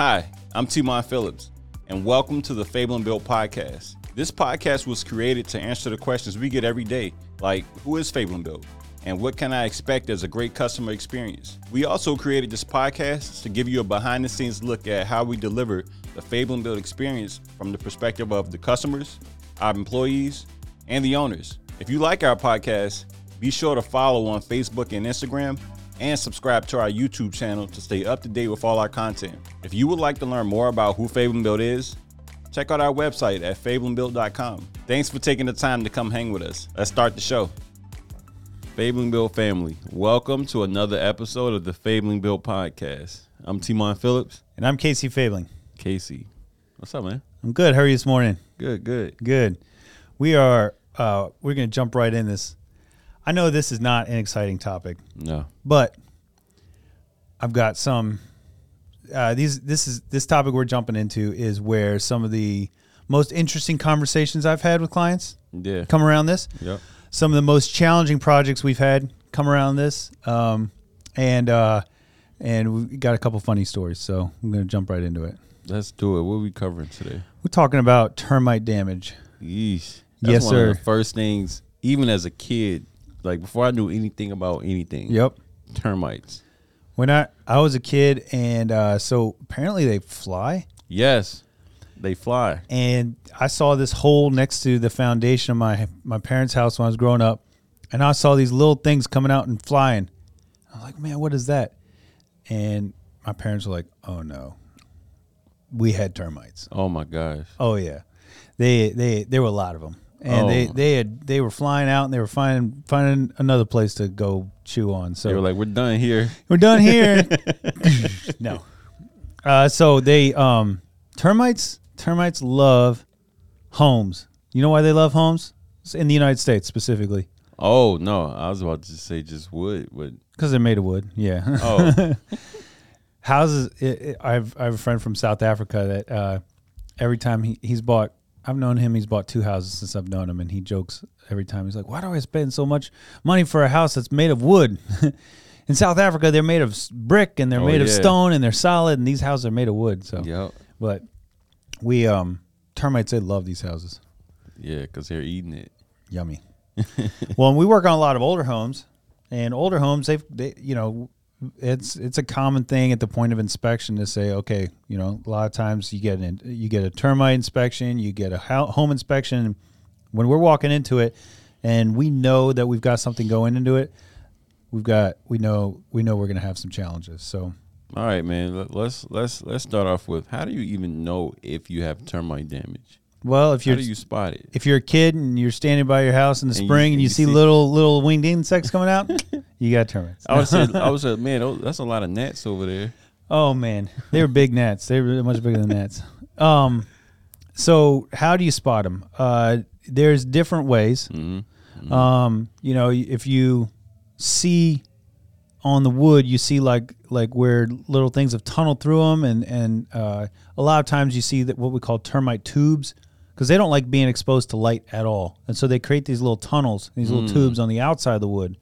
Hi, I'm Timon Phillips, and welcome to the Fabling Built podcast. This podcast was created to answer the questions we get every day, like who is Fabling Built, and what can I expect as a great customer experience. We also created this podcast to give you a behind the scenes look at how we deliver the Fabling Built experience from the perspective of the customers, our employees, and the owners. If you like our podcast, be sure to follow on Facebook and Instagram and subscribe to our YouTube channel to stay up to date with all our content. If you would like to learn more about who Fabling Built is, check out our website at fableandbuild.com. Thanks for taking the time to come hang with us. Let's start the show. Fabling Built family, welcome to another episode of the Fabling Built podcast. I'm Timon Phillips. And I'm Casey Fabling. Casey, what's up, man? I'm good. How are you this morning? Good, good. Good. We are uh we're gonna jump right in this. I know this is not an exciting topic, No. but I've got some uh these this is this topic we're jumping into is where some of the most interesting conversations I've had with clients Yeah. come around this. Yep. Some of the most challenging projects we've had come around this. Um and uh and we got a couple funny stories, so I'm gonna jump right into it. Let's do it. What are we covering today? We're talking about termite damage. Yeesh. That's Yes, one sir. Of the first things, even as a kid, like before I knew anything about anything. Yep. Termites. When I I was a kid, and uh, so apparently they fly, Yes. They fly. and I saw this hole next to the foundation of my my parents' house when I was growing up, and I saw these little things coming out and flying. I was like, man, what is that? And my parents were like, oh no, we had termites. Oh my gosh. Oh yeah, they they there were a lot of them, and they Oh. they had they were flying out, and they were finding finding another place to go chew on. So They were like, we're done here. We're done here. no. Uh, so they um termites termites love homes. You know why they love homes? It's in the United States specifically Oh no, I was about to say just wood, but because they're made of wood. Yeah. oh Houses. It, it, I've I have a friend from South Africa that uh, every time he, he's bought. I've known him. He's bought two houses since I've known him, and he jokes every time. He's like, "Why do I spend so much money for a house that's made of wood?" In South Africa, they're made of brick and they're Oh, made of stone and they're solid, and these houses are made of wood. So, yep. but we um termites they love these houses. Yeah, because they're eating it. Yummy. well, and we work on a lot of older homes, and older homes they've they you know it's it's a common thing at the point of inspection to say okay you know a lot of times you get an you get a termite inspection you get a home inspection when we're walking into it and we know that we've got something going into it we've got we know we know we're going to have some challenges so All right, man. Let's let's let's start off with how do you even know if you have termite damage? Well if you're do you spot it? if you're a kid and you're standing by your house in the And you- spring and and you, you see, see- little little winged insects coming out, you got termites. I would say I would say, man, that's a lot of gnats over there. oh man, they were big gnats. They were much bigger than gnats. Um, so how do you spot them? Uh, there's different ways. hmm Um, you know, if you see on the wood, you see like like where little things have tunneled through them, and and uh, a lot of times you see that what we call termite tubes because they don't like being exposed to light at all, and so they create these little tunnels, these little tubes on the outside of the wood,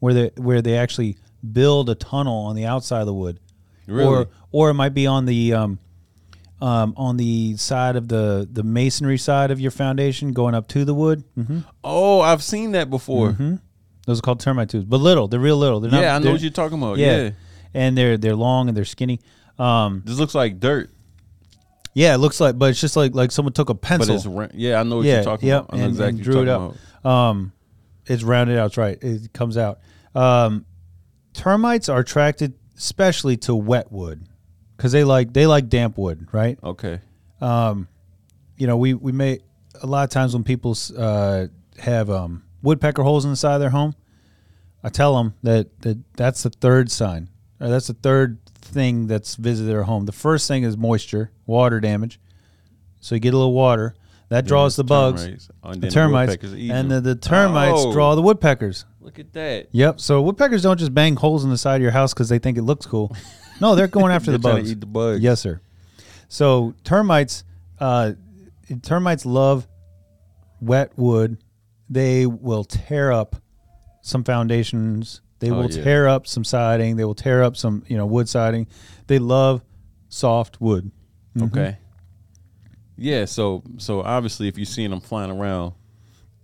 where they where they actually build a tunnel on the outside of the wood, Really? or or it might be on the um, um, on the side of the the masonry side of your foundation going up to the wood. Mm-hmm. Oh, I've seen that before. Those are called termite tubes, but little. They're real little. They're not, Yeah, I know what you're talking about. Yeah. Yeah. and they're they're long and they're skinny. Um, This looks like dirt, yeah, it looks like, but it's just like like someone took a but pencil. it's ra- yeah. I know what yeah, you're talking yep, about. I know and, exactly and what drew you're it talking up. Um, it's rounded out. It's right. It comes out. Um, termites are attracted especially to wet wood because they like they like damp wood, right? about. Okay. um, you know, we we may a lot of times when people uh, have um, woodpecker holes in the side of their home, I tell them that, that that's the third sign. Or that's the third thing that's visited their home. The first thing is moisture, water damage. So you get a little water that draws the bugs, Termites, and the termites, and the, the termites Oh, draw the woodpeckers. Look at that. Yep. So woodpeckers don't just bang holes in the side of your house because they think it looks cool. No, they're going after the They're trying bugs. to eat the bugs. Yes, sir. So termites, uh, termites love wet wood. They will tear up some foundations. They Oh, will yeah. tear up some siding. They will tear up some, you know, wood siding. They love soft wood. Mhm. Okay. Yeah, so so obviously if you're seeing them flying around,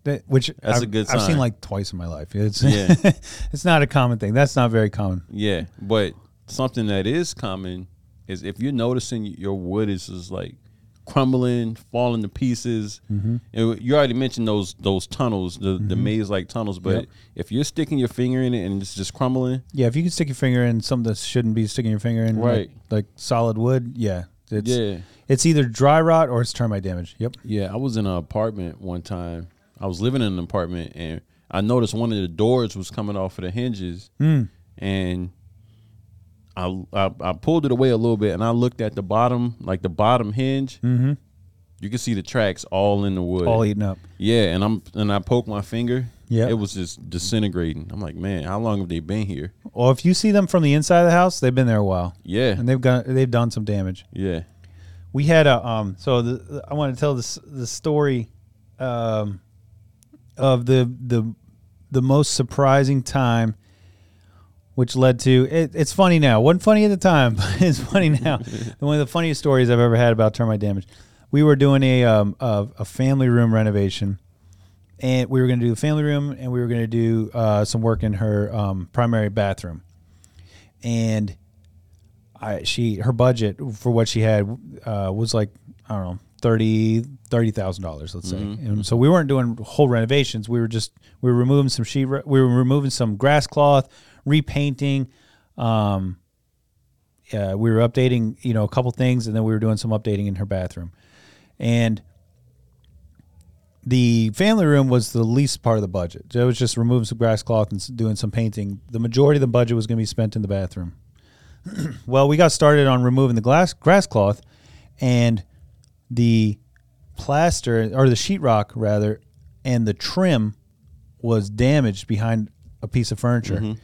That, which That's I've, a good I've seen like twice in my life. It's Yeah. it's not a common thing. That's not very common. yeah. But something that is common is if you're noticing your wood is just like crumbling, falling to pieces. Mm-hmm. And you already mentioned those those tunnels, the the maze like tunnels. But Yep. if you're sticking your finger in it and it's just crumbling, Yeah, if you can stick your finger in something that shouldn't be sticking your finger in, like- Right. Like, solid wood, yeah, it's yeah, it's either dry rot or it's termite damage. Yep. yeah. I was in an apartment one time. I was living in an apartment and I noticed one of the doors was coming off of the hinges. Mm. and I, I I pulled it away a little bit, and I looked at the bottom, like the bottom hinge. Mm-hmm. You can see the tracks all in the wood. All eaten up. yeah, and I'm and I poked my finger. Yeah. it was just disintegrating. I'm like, man, how long have they been here? Well, if you see them from the inside of the house, they've been there a while, Yeah, and they've got they've done some damage. yeah. We had a um. So the, I want to tell this the story, um, of the the the most surprising time, which led to it, it's funny now. wasn't funny at the time, but it's funny now. One of the funniest stories I've ever had about termite damage. We were doing a um a, a family room renovation, and we were going to do the family room, and we were going to do uh, some work in her um, primary bathroom, and I she her budget for what she had uh, was like I don't know thirty thirty thousand dollars let's say and so we weren't doing whole renovations we were just we were removing some sheet we were removing some grass cloth repainting um yeah we were updating you know a couple things and then we were doing some updating in her bathroom and the family room was the least part of the budget. So it was just removing some grass cloth and doing some painting. The majority of the budget was going to be spent in the bathroom. well, we got started on removing the glass grass cloth, and the plaster or the sheetrock rather, and the trim was damaged behind a piece of furniture.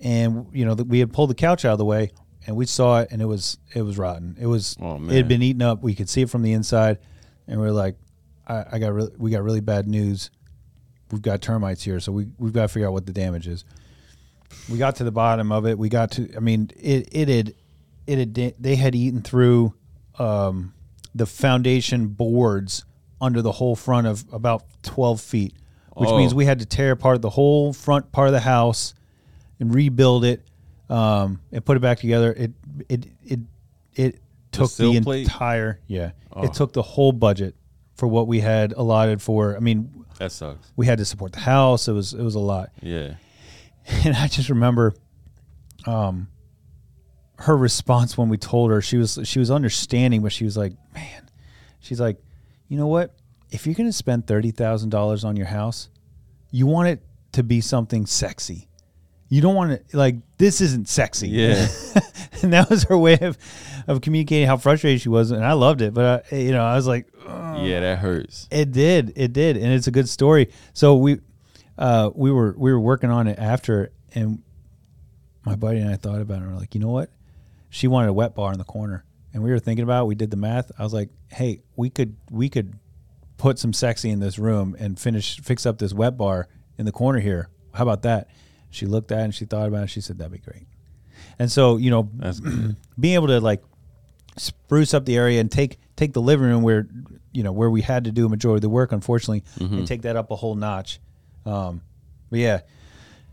And you know, we had pulled the couch out of the way, and we saw it, and it was it was rotten. It was Oh, it had been eaten up. We could see it from the inside, and we are like, I, I got really, we got really bad news. We've got termites here, so we we've got to figure out what the damage is. We got to the bottom of it. We got to. I mean, it it had it had they had eaten through um, the foundation boards under the whole front of about twelve feet, which Oh. means we had to tear apart the whole front part of the house and rebuild it um, and put it back together. It it it it took the, plate? entire yeah. Oh. It took the whole budget for what we had allotted for. I mean, That sucks. we had to support the house. It was it was a lot. Yeah, And I just remember um her response when we told her she was she was understanding, but she was like, Man, she's like, you know what? If you're gonna spend thirty thousand dollars on your house, you want it to be something sexy. You don't want to like this isn't sexy. Yeah. and that was her way of, of communicating how frustrated she was, and I loved it. But I, you know, I was like, yeah. That hurts. it did. It did, and it's a good story. So we, uh, we were we were working on it after, and my buddy and I thought about it. And we're like, you know what? She wanted a wet bar in the corner, and we were thinking about. It. We did the math. I was like, hey, we could we could put some sexy in this room and finish fix up this wet bar in the corner here. How about that? She looked at it and she thought about it. She said that'd be great. And so you know, being able to like spruce up the area and take take the living room where you know where we had to do a majority of the work unfortunately and take that up a whole notch um but yeah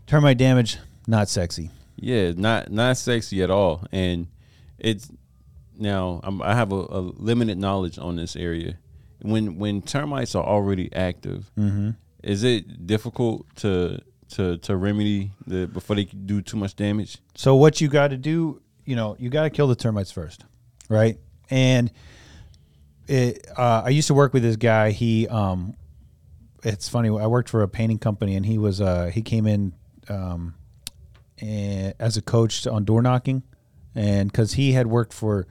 termite damage not sexy Yeah, not not sexy at all, and it's now I'm, I have a, a limited knowledge on this area. When when termites are already active, is it difficult to to to remedy the before they do too much damage? so what you got to do you know you got to kill the termites first right and it, uh, i used to work with this guy he um it's funny i worked for a painting company and he was uh he came in um and, as a coach on door knocking. And because he had worked for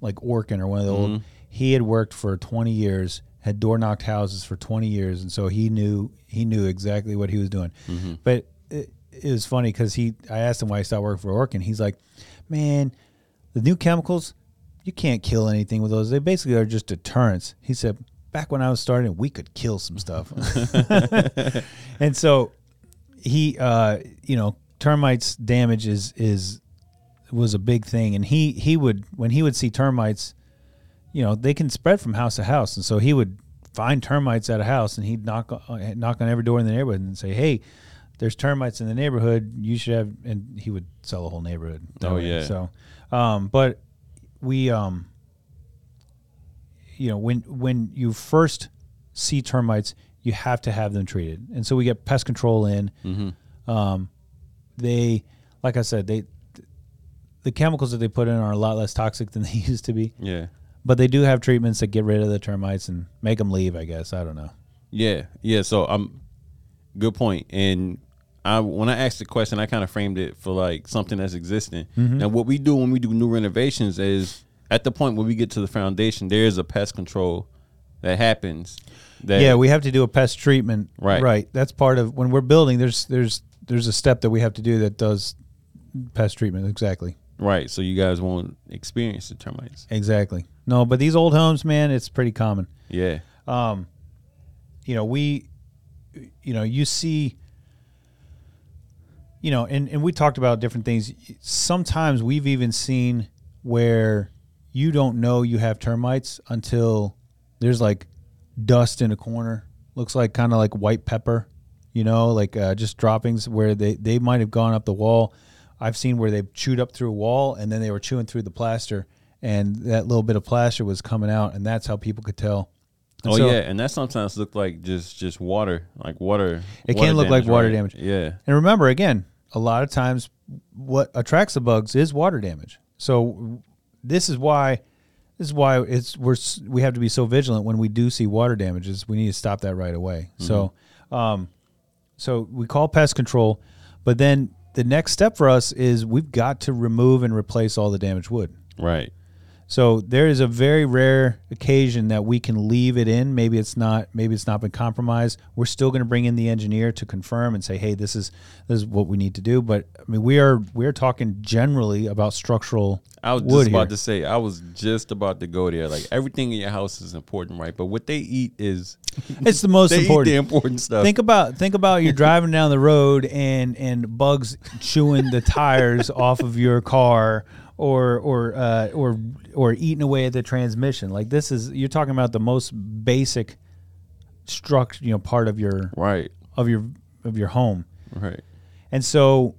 like Orkin or one of the old he had worked for 20 years had door knocked houses for 20 years and so he knew he knew exactly what he was doing. But it, it was funny because he i asked him why he stopped working for Orkin. He's like man the new chemicals you can't kill anything with those. They basically are just deterrents. He said back when i was starting we could kill some stuff. And so he uh you know termites damage is is was a big thing, and he he would when he would see termites, you know, they can spread from house to house, and so he would find termites at a house, and he'd knock on, knock on every door in the neighborhood and say, "Hey, there's termites in the neighborhood. You should have," and he would sell a whole neighborhood. Oh, way. yeah. So, um, but we um, you know, when when you first see termites, you have to have them treated, and so we get pest control in. Mm-hmm. Um, they, like I said, they the chemicals that they put in are a lot less toxic than they used to be, Yeah. but they do have treatments that get rid of the termites and make them leave. I guess I don't know. Yeah, yeah. So I'm good point. And I when I asked the question, I kind of framed it for like something that's existing. Mm-hmm. Now, what we do when we do new renovations is at the point when we get to the foundation, there is a pest control that happens. That, yeah, we have to do a pest treatment. Right. right. That's part of when we're building. There's there's there's a step that we have to do that does pest treatment. Exactly. right. So you guys won't experience the termites. Exactly. No, but these old homes, man, it's pretty common. Yeah. um, you know, we, you know, you see, you know, and, and we talked about different things. Sometimes we've even seen where you don't know you have termites until there's like dust in a corner. Looks like kind of like white pepper, you know, like uh, just droppings where they, they might have gone up the wall. I've seen where they chewed up through a wall and then they were chewing through the plaster and that little bit of plaster was coming out and that's how people could tell. And Oh so- yeah, and that sometimes look like just just water, like water. It water can look like water right? damage. Yeah. And remember, again, a lot of times what attracts the bugs is water damage. So this is why this is why it's we're we have to be so vigilant when we do see water damages. We need to stop that right away. So, um, so we call pest control, but then the next step for us is we've got to remove and replace all the damaged wood. Right. So there is a very rare occasion that we can leave it in. Maybe it's not. Maybe it's not been compromised. We're still going to bring in the engineer to confirm and say, "Hey, this is this is what we need to do." But I mean, we are we are talking generally about structural I was just about here. to say, I was just about to go there. Like everything in your house is important, right? But what they eat is It's the most important. the important stuff. Think about think about you're driving down the road and and bugs chewing the tires off of your car or or uh, or or eating away at the transmission. Like this is you're talking about the most basic structure, you know, part of your right, of your of your home. right. And so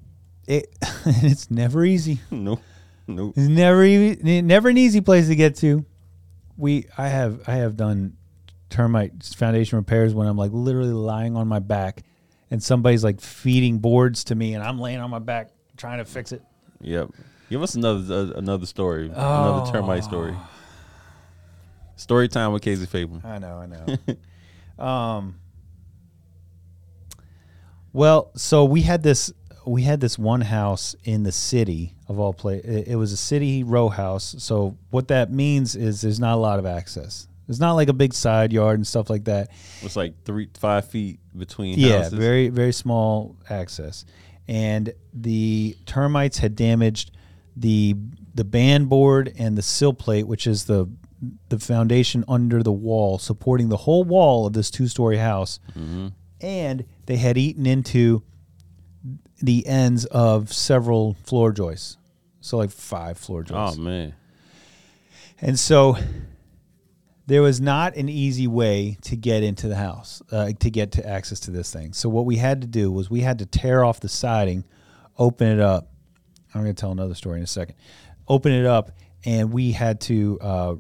it it's never easy. No, no. It's never e- never an easy place to get to. We I have I have done termite foundation repairs when I'm like literally lying on my back and somebody's like feeding boards to me and I'm laying on my back trying to fix it. Yep. Give us another uh, another story, another termite story. Story time with Casey Fable. I know, I know. um Well, so we had this we had this one house in the city of all place. It, it was a city row house. So what that means is there's not a lot of access. It's not like a big side yard and stuff like that. It's like three, five feet between. Yeah, houses. very very small access, and the termites had damaged the the band board and the sill plate, which is the the foundation under the wall, supporting the whole wall of this two story house, Mm-hmm. and they had eaten into the ends of several floor joists, so like five floor joists. Oh man. And so there was not an easy way to get into the house, uh, to get to access to this thing. So what we had to do was we had to tear off the siding, open it up. I'm going to tell another story in a second. Open it up, and we had to uh,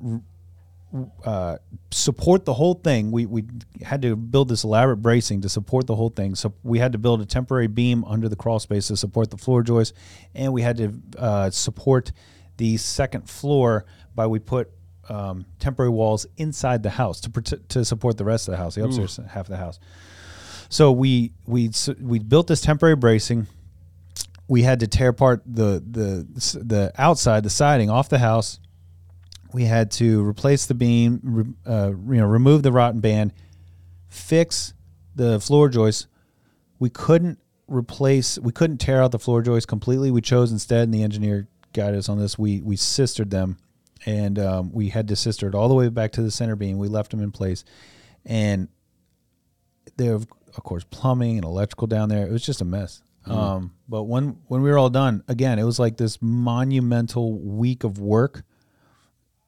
uh, support the whole thing. We we had to build this elaborate bracing to support the whole thing. So we had to build a temporary beam under the crawl space to support the floor joists, and we had to uh, support the second floor by we put um, temporary walls inside the house to prote- to support the rest of the house, the upstairs half of the house. So we we we built this temporary bracing. We had to tear apart the the the outside, the siding off the house. We had to replace the beam, re- uh, you know, remove the rotten band, fix the floor joists. We couldn't replace, we couldn't tear out the floor joists completely. We chose instead, and the engineer guided us on this. We we sistered them, and um, we had to sister it all the way back to the center beam. We left them in place, and there, of course, plumbing and electrical down there. It was just a mess. Um, but when when we were all done, again, it was like this monumental week of work,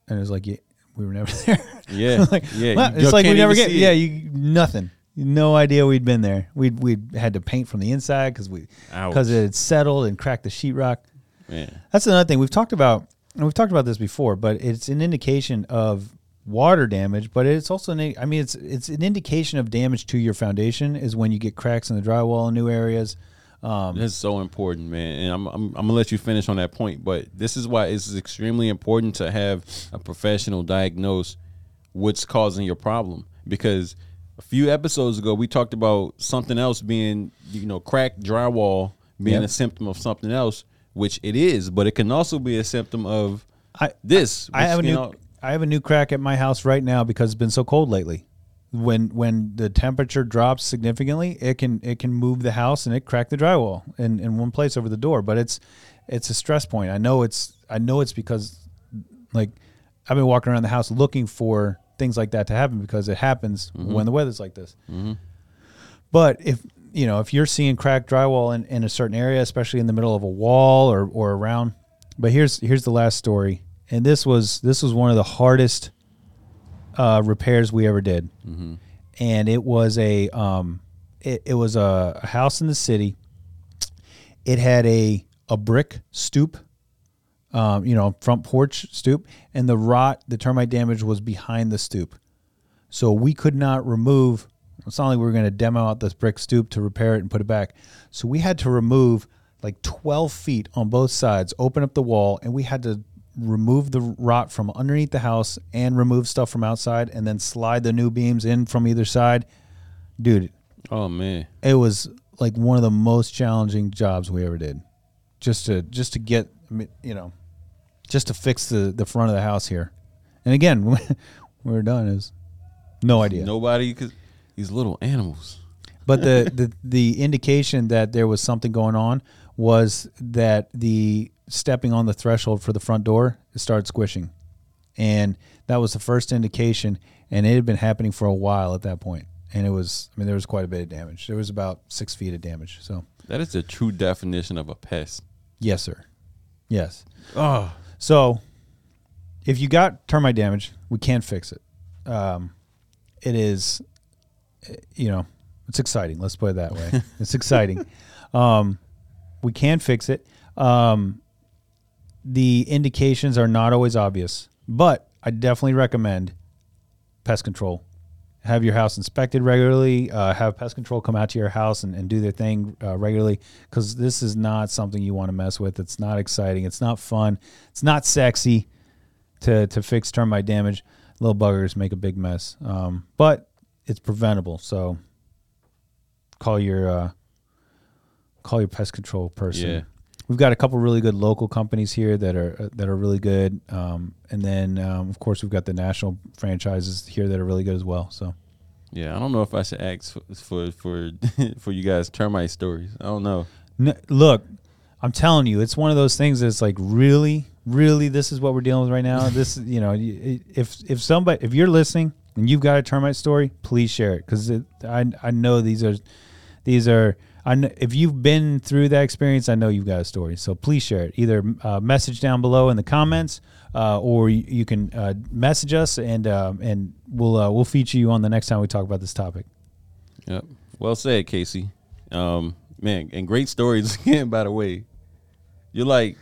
and it was like yeah, we were never there. Yeah, like, yeah. well, it's like we never get yeah, you nothing, no idea we'd been there. We we had to paint from the inside because we because it had settled and cracked the sheetrock. Man. That's another thing we've talked about, and we've talked about this before, but it's an indication of water damage. But it's also an, I mean, it's it's an indication of damage to your foundation is when you get cracks in the drywall in new areas. Um, That's so important, man. And I'm, I'm, I'm gonna let you finish on that point, but this is why it's extremely important to have a professional diagnose what's causing your problem. Because a few episodes ago, we talked about something else being, you know, cracked drywall being Yep. a symptom of something else, which it is, but it can also be a symptom of I this. I have a new know, I have a new crack at my house right now because it's been so cold lately. When when the temperature drops significantly, it can it can move the house and it crack the drywall in, in one place over the door. But it's it's a stress point. I know it's I know it's because like I've been walking around the house looking for things like that to happen because it happens mm-hmm. when the weather's like this. Mm-hmm. But if you know if you're seeing cracked drywall in, in a certain area, especially in the middle of a wall or or around, but here's here's the last story, and this was this was one of the hardest uh, repairs we ever did, and it was a um, it, it was a, a house in the city. It had a a brick stoop, um, you know, front porch stoop, and the rot, the termite damage was behind the stoop. So we could not remove. It's not like we were going to demo out this brick stoop to repair it and put it back. So we had to remove like 12 feet on both sides, open up the wall, and we had to remove the rot from underneath the house and remove stuff from outside, and then slide the new beams in from either side. Dude, oh man, it was like one of the most challenging jobs we ever did. Just to just to get, you know, just to fix the the front of the house here. And again, when we're done, is no idea. nobody could. These little animals. But the, the the indication that there was something going on was that the stepping on the threshold for the front door it started squishing, and that was the first indication. And it had been happening for a while at that point. point, and it was I mean there was quite a bit of damage. There was about six feet of damage. So That is the true definition of a pest. yes, sir, yes. Oh, So if you got termite damage, we can fix it. Um, it is, you know, it's exciting. Let's put it that way. it's exciting. Um, we can fix it. Um, the indications are not always obvious, but I definitely recommend pest control. Have your house inspected regularly. Uh, have pest control come out to your house and, and do their thing uh, regularly because this is not something you want to mess with. It's not exciting. It's not fun. It's not sexy to to fix termite damage. Little buggers make a big mess, um, but it's preventable. So call your uh, call your pest control person. Yeah. We've got a couple really good local companies here that are uh, that are really good, um, and then um, of course we've got the national franchises here that are really good as well. So yeah. I don't know if I should ask for for for, you guys termite stories. I don't know. N- look, I'm telling you, it's one of those things that's like really, really, this is what we're dealing with right now. This, you know, if if somebody, if you're listening and you've got a termite story, please share it because I I know these are these are. I kn- if you've been through that experience, I know you've got a story. So please share it. Either uh, message down below in the comments, uh, or you, you can uh, message us, and um, and we'll uh, we'll feature you on the next time we talk about this topic. Yep. Well said, Casey. Um, man, and great stories again. By the way, you're like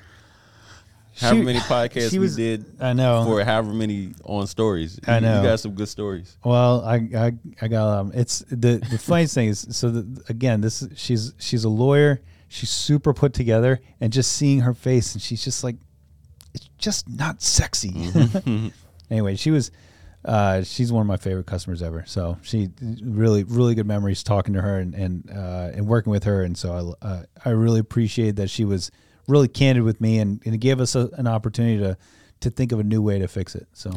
however She- many podcasts she we did I know. for however many on stories. I know. you got some good stories. Well, I I, I got um. It's the the funniest thing is so the, again this she's she's a lawyer. She's super put together, and just seeing her face, and she's just like, it's just not sexy. anyway, she was. Uh, she's one of my favorite customers ever. So she really, really good memories talking to her and and uh, and working with her. And so I uh, I really appreciate that she was really candid with me and, and it gave us a, an opportunity to to think of a new way to fix it. So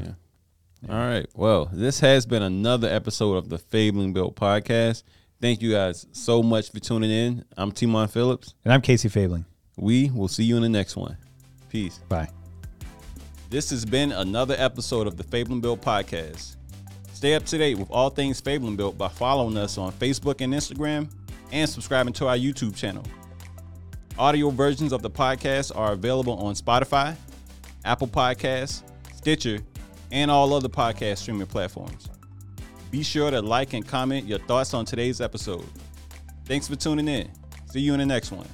All right. Well, this has been another episode of the Fabling Built podcast. Thank you guys so much for tuning in. I'm Timon Phillips. and I'm Casey Fabling. We will see you in the next one. Peace. Bye. This has been another episode of the Fabling Built podcast. Stay up to date with all things Fabling Built by following us on Facebook and Instagram and subscribing to our YouTube channel. Audio versions of the podcast are available on Spotify, Apple Podcasts, Stitcher, and all other podcast streaming platforms. Be sure to like and comment your thoughts on today's episode. Thanks for tuning in. See you in the next one.